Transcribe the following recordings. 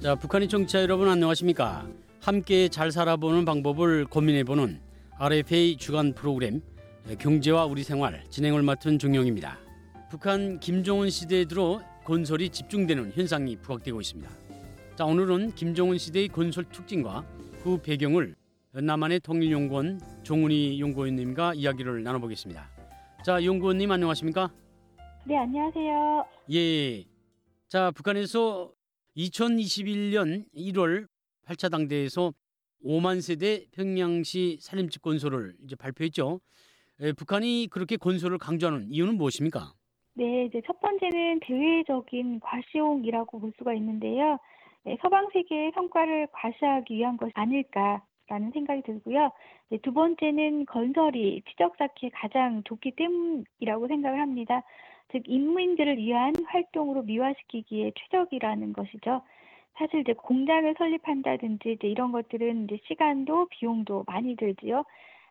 자, 북한의 청취자 여러분 안녕하십니까? 함께 잘 살아보는 방법을 고민해보는 RFA 주간 프로그램 경제와 우리 생활 진행을 맡은 종영입니다. 북한 김정은 시대에 들어 건설이 집중되는 현상이 부각되고 있습니다. 자, 오늘은 김정은 시대의 건설 특징과 그 배경을 남한의 통일연구원 종훈이 연구원님과 이야기를 나눠보겠습니다. 자, 연구원님 안녕하십니까? 네, 안녕하세요. 예. 자, 북한에서 2021년 1월 8차 당대에서 5만 세대 평양시 산림집 건설을 이제 발표했죠. 에, 북한이 그렇게 건설을 강조하는 이유는 무엇입니까? 네, 이제 첫 번째는 대외적인 과시용이라고 볼 수가 있는데요. 네, 서방 세계의 성과를 과시하기 위한 것이 아닐까 라는 생각이 들고요. 네, 두 번째는 건설이 지적 쌓기에 가장 좋기 때문이라고 생각을 합니다. 즉 인민들을 위한 활동으로 미화시키기에 최적이라는 것이죠. 사실 이제 공장을 설립한다든지 이제 이런 것들은 이제 시간도 비용도 많이 들지요.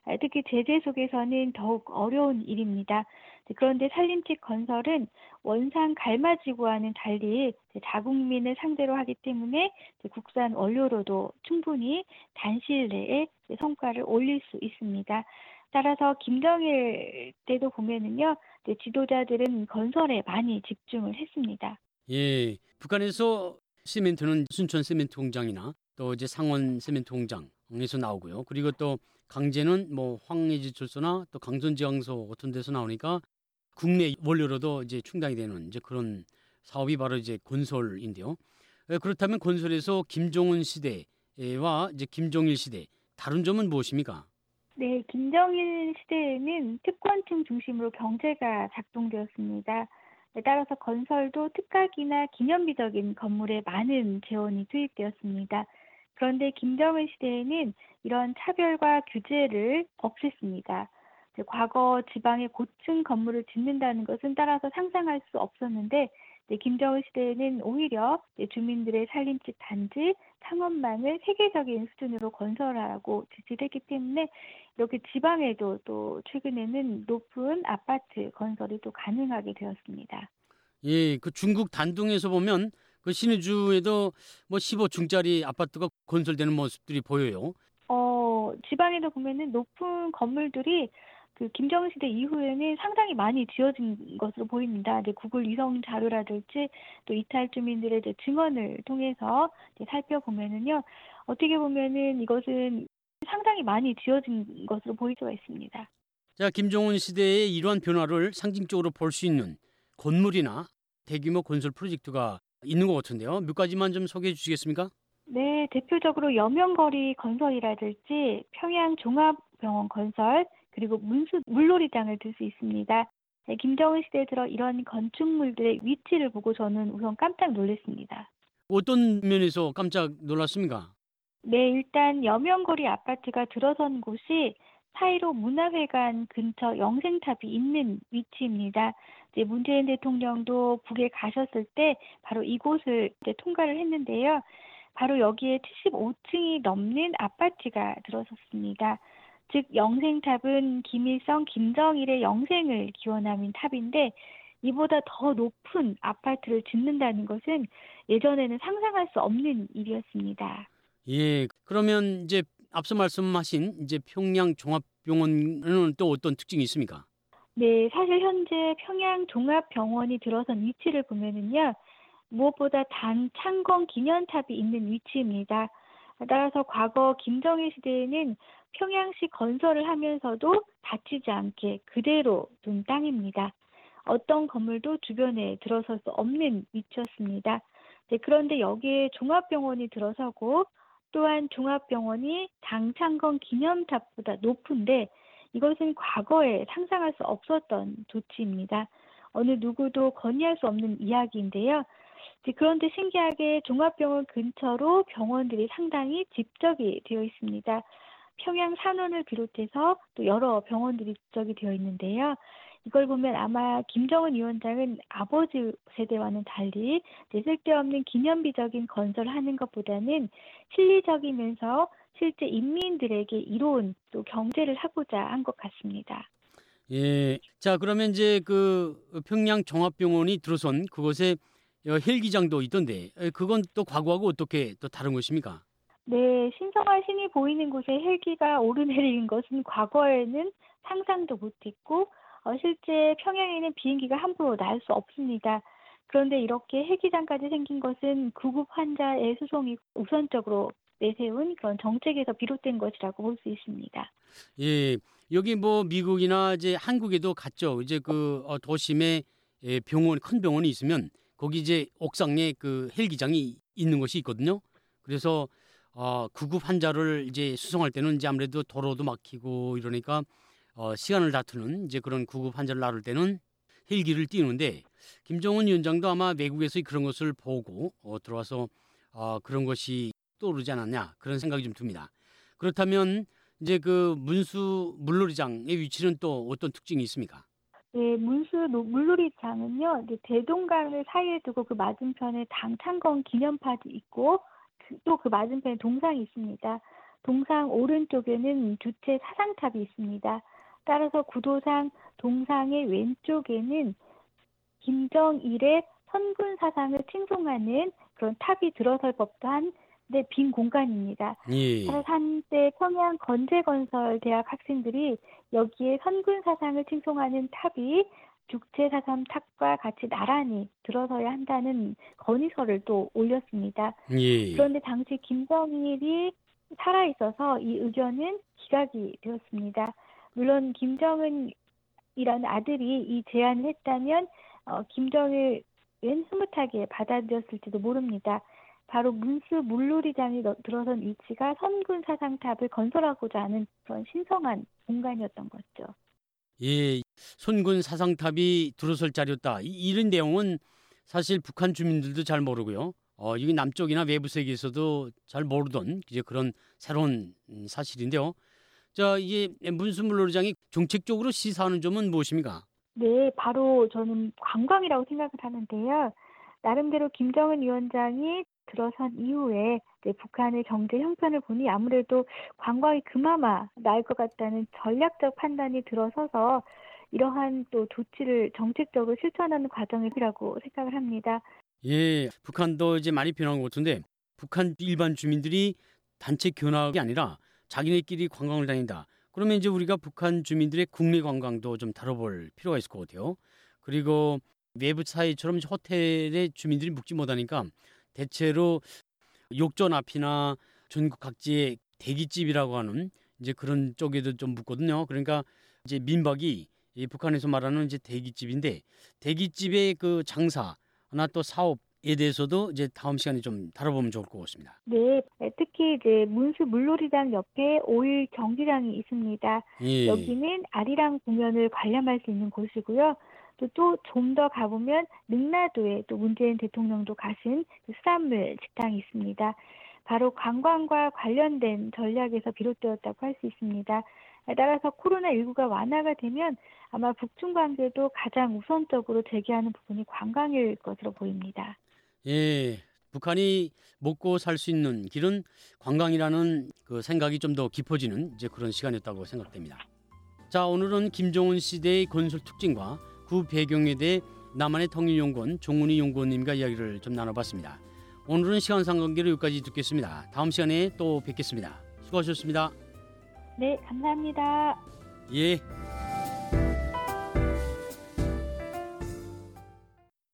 아, 특히 제재 속에서는 더욱 어려운 일입니다. 그런데 산림집 건설은 원상 갈마지구와는 달리 자국민을 상대로 하기 때문에 국산 원료로도 충분히 단시일 내에 성과를 올릴 수 있습니다. 따라서 김정일 때도 보면은요, 지도자들은 건설에 많이 집중을 했습니다. 예, 북한에서 시멘트는 순천 시멘트 공장이나 또 이제 상원 시멘트 공장에서 나오고요. 그리고 또 강제는 뭐 황해지철소나 또 강전지강소 같은 데서 나오니까 국내 원료로도 이제 충당이 되는 이제 그런 사업이 바로 이제 건설인데요. 예, 그렇다면 건설에서 김정은 시대와 이제 김정일 시대 다른 점은 무엇입니까? 네, 김정일 시대에는 특권층 중심으로 경제가 작동되었습니다. 네, 따라서 건설도 특각이나 기념비적인 건물에 많은 재원이 투입되었습니다. 그런데 김정은 시대에는 이런 차별과 규제를 없앴습니다. 과거 지방의 고층 건물을 짓는다는 것은 따라서 상상할 수 없었는데 네, 김정은 시대에는 오히려 네, 주민들의 살림집 단지, 창원망을 세계적인 수준으로 건설하라고 지시를 했기 때문에 이렇게 지방에도 또 최근에는 높은 아파트 건설이 또 가능하게 되었습니다. 예, 그 중국 단둥에서 보면 그 신의주에도 뭐 15층짜리 아파트가 건설되는 모습들이 보여요. 어, 지방에도 보면은 높은 건물들이 그 김정은 시대 이후에는 상당히 많이 지어진 것으로 보입니다. 이제 구글 위성 자료라든지 또 이탈 주민들의 이제 증언을 통해서 이제 살펴보면은요, 어떻게 보면은 이것은 상당히 많이 지어진 것으로 보일 수가 있습니다. 자, 김정은 시대의 이러한 변화를 상징적으로 볼 수 있는 건물이나 대규모 건설 프로젝트가 있는 것 같은데요. 몇 가지만 좀 소개해 주시겠습니까? 네, 대표적으로 여명거리 건설이라든지 평양 종합병원 건설, 그리고 문수 물놀이장을 들 수 있습니다. 네, 김정은 시대에 들어 이런 건축물들의 위치를 보고 저는 우선 깜짝 놀랐습니다. 어떤 면에서 깜짝 놀랐습니까? 네, 일단 여명거리 아파트가 들어선 곳이 사이로 문화회관 근처 영생탑이 있는 위치입니다. 이제 문재인 대통령도 북에 가셨을 때 바로 이곳을 통과를 했는데요. 바로 여기에 75층이 넘는 아파트가 들어섰습니다. 즉 영생탑은 김일성, 김정일의 영생을 기원하는 탑인데 이보다 더 높은 아파트를 짓는다는 것은 예전에는 상상할 수 없는 일이었습니다. 예, 그러면 이제 앞서 말씀하신 이제 평양 종합병원은 또 어떤 특징이 있습니까? 네, 사실 현재 평양 종합병원이 들어선 위치를 보면은요, 무엇보다 단 창건 기념탑이 있는 위치입니다. 따라서 과거 김정일 시대에는 평양시 건설을 하면서도 다치지 않게 그대로 둔 땅입니다. 어떤 건물도 주변에 들어설 수 없는 위치였습니다. 네, 그런데 여기에 종합병원이 들어서고 또한 종합병원이 장창건 기념탑보다 높은데 이것은 과거에 상상할 수 없었던 조치입니다. 어느 누구도 건의할 수 없는 이야기인데요. 그런데 신기하게 종합병원 근처로 병원들이 상당히 집적이 되어 있습니다. 평양 산원을 비롯해서 또 여러 병원들이 집적이 되어 있는데요. 이걸 보면 아마 김정은 위원장은 아버지 세대와는 달리 쓸데없는 기념비적인 건설을 하는 것보다는 실리적이면서 실제 인민들에게 이로운 또 경제를 하고자 한 것 같습니다. 예. 자, 그러면 이제 그 평양 종합병원이 들어선 그곳에 어, 헬기장도 있던데 에, 그건 또 과거하고 어떻게 또 다른 것입니까? 네, 신성한 신이 보이는 곳에 헬기가 오르내리는 것은 과거에는 상상도 못했고 어, 실제 평양에는 비행기가 함부로 날 수 없습니다. 그런데 이렇게 헬기장까지 생긴 것은 구급 환자의 수송이 우선적으로 내세운 그런 정책에서 비롯된 것이라고 볼 수 있습니다. 예, 여기 뭐 미국이나 이제 한국에도 갔죠. 이제 그 어, 도심에 예, 병원 큰 병원이 있으면 거기 이제 옥상에 그 헬기장이 있는 것이 있거든요. 그래서 어, 구급 환자를 이제 수송할 때는 이제 아무래도 도로도 막히고 이러니까 어, 시간을 다투는 이제 그런 구급 환자를 나를 때는 헬기를 띄우는데 김정은 위원장도 아마 외국에서 그런 것을 보고 어, 들어와서 어, 그런 것이 떠오르지 않았냐 그런 생각이 좀 듭니다. 그렇다면 이제 그 문수 물놀이장의 위치는 또 어떤 특징이 있습니까? 네, 문수 노- 물놀이장은요, 이제 대동강을 사이에 두고 그 맞은편에 당창건 기념판이 있고, 또그 맞은편에 동상이 있습니다. 동상 오른쪽에는 주체 사상탑이 있습니다. 따라서 구도상 동상의 왼쪽에는 김정일의 선군 사상을 칭송하는 그런 탑이 들어설 법도 한 네, 빈 공간입니다. 예. 한때 평양 건재건설 대학 학생들이 여기에 선군 사상을 칭송하는 탑이 주체 사상 탑과 같이 나란히 들어서야 한다는 건의서를 또 올렸습니다. 예. 그런데 당시 김정일이 살아 있어서 이 의견은 기각이 되었습니다. 물론 김정은이라는 아들이 이 제안을 했다면 어, 김정일은 흐뭇하게 받아들였을지도 모릅니다. 바로 문수 물놀이장이 너- 들어선 위치가 선군 사상탑을 건설하고자 하는 그런 신성한 공간이었던 거죠. 예. 손군 사상탑이 들어설 자리였다. 이, 이런 내용은 사실 북한 주민들도 잘 모르고요. 어, 이게 남쪽이나 외부 세계에서도 잘 모르던 이제 그런 새로운 음, 사실인데요. 자, 이게 문수 물놀이장이 정책적으로 시사하는 점은 무엇입니까? 네, 바로 저는 관광이라고 생각을 하는데요. 나름대로 김정은 위원장이 들어선 이후에 북한의 경제 형편을 보니 아무래도 관광이 그나마 나을 것 같다는 전략적 판단이 들어서서 이러한 또 조치를 정책적으로 실천하는 과정이라고 생각을 합니다. 예, 북한도 이제 많이 변한 것 같은데 북한 일반 주민들이 단체 견학이 아니라 자기네끼리 관광을 다닌다. 그러면 이제 우리가 북한 주민들의 국내 관광도 좀 다뤄볼 필요가 있을 것 같아요. 그리고 외부 사회처럼 이제 호텔에 주민들이 묵지 못하니까 대체로 욕전 앞이나 전국 각지의 대기집이라고 하는 이제 그런 쪽에도 좀 묵거든요. 그러니까 이제 민박이 이 북한에서 말하는 이제 대기집인데 대기집의 그 장사 하나 또 사업 에 대해서도 이제 다음 시간에 좀 다뤄보면 좋을 것 같습니다. 네, 특히 이제 문수 물놀이장 옆에 오일 경기장이 있습니다. 예. 여기는 아리랑 공연을 관람할 수 있는 곳이고요. 또 좀 더 가보면 능라도에 또 문재인 대통령도 가신 그 수산물 식당이 있습니다. 바로 관광과 관련된 전략에서 비롯되었다고 할 수 있습니다. 따라서 코로나19가 완화가 되면 아마 북중 관계도 가장 우선적으로 제기하는 부분이 관광일 것으로 보입니다. 예. 북한이 먹고 살 수 있는 길은 관광이라는 그 생각이 좀 더 깊어지는 이제 그런 시간이었다고 생각됩니다. 자, 오늘은 김정은 시대의 건설 특징과 그 배경에 대해 남한의 통일연구원 종훈이 연구원님과 이야기를 좀 나눠봤습니다. 오늘은 시간 상 관계로 여기까지 듣겠습니다. 다음 시간에 또 뵙겠습니다. 수고하셨습니다. 네, 감사합니다. 예.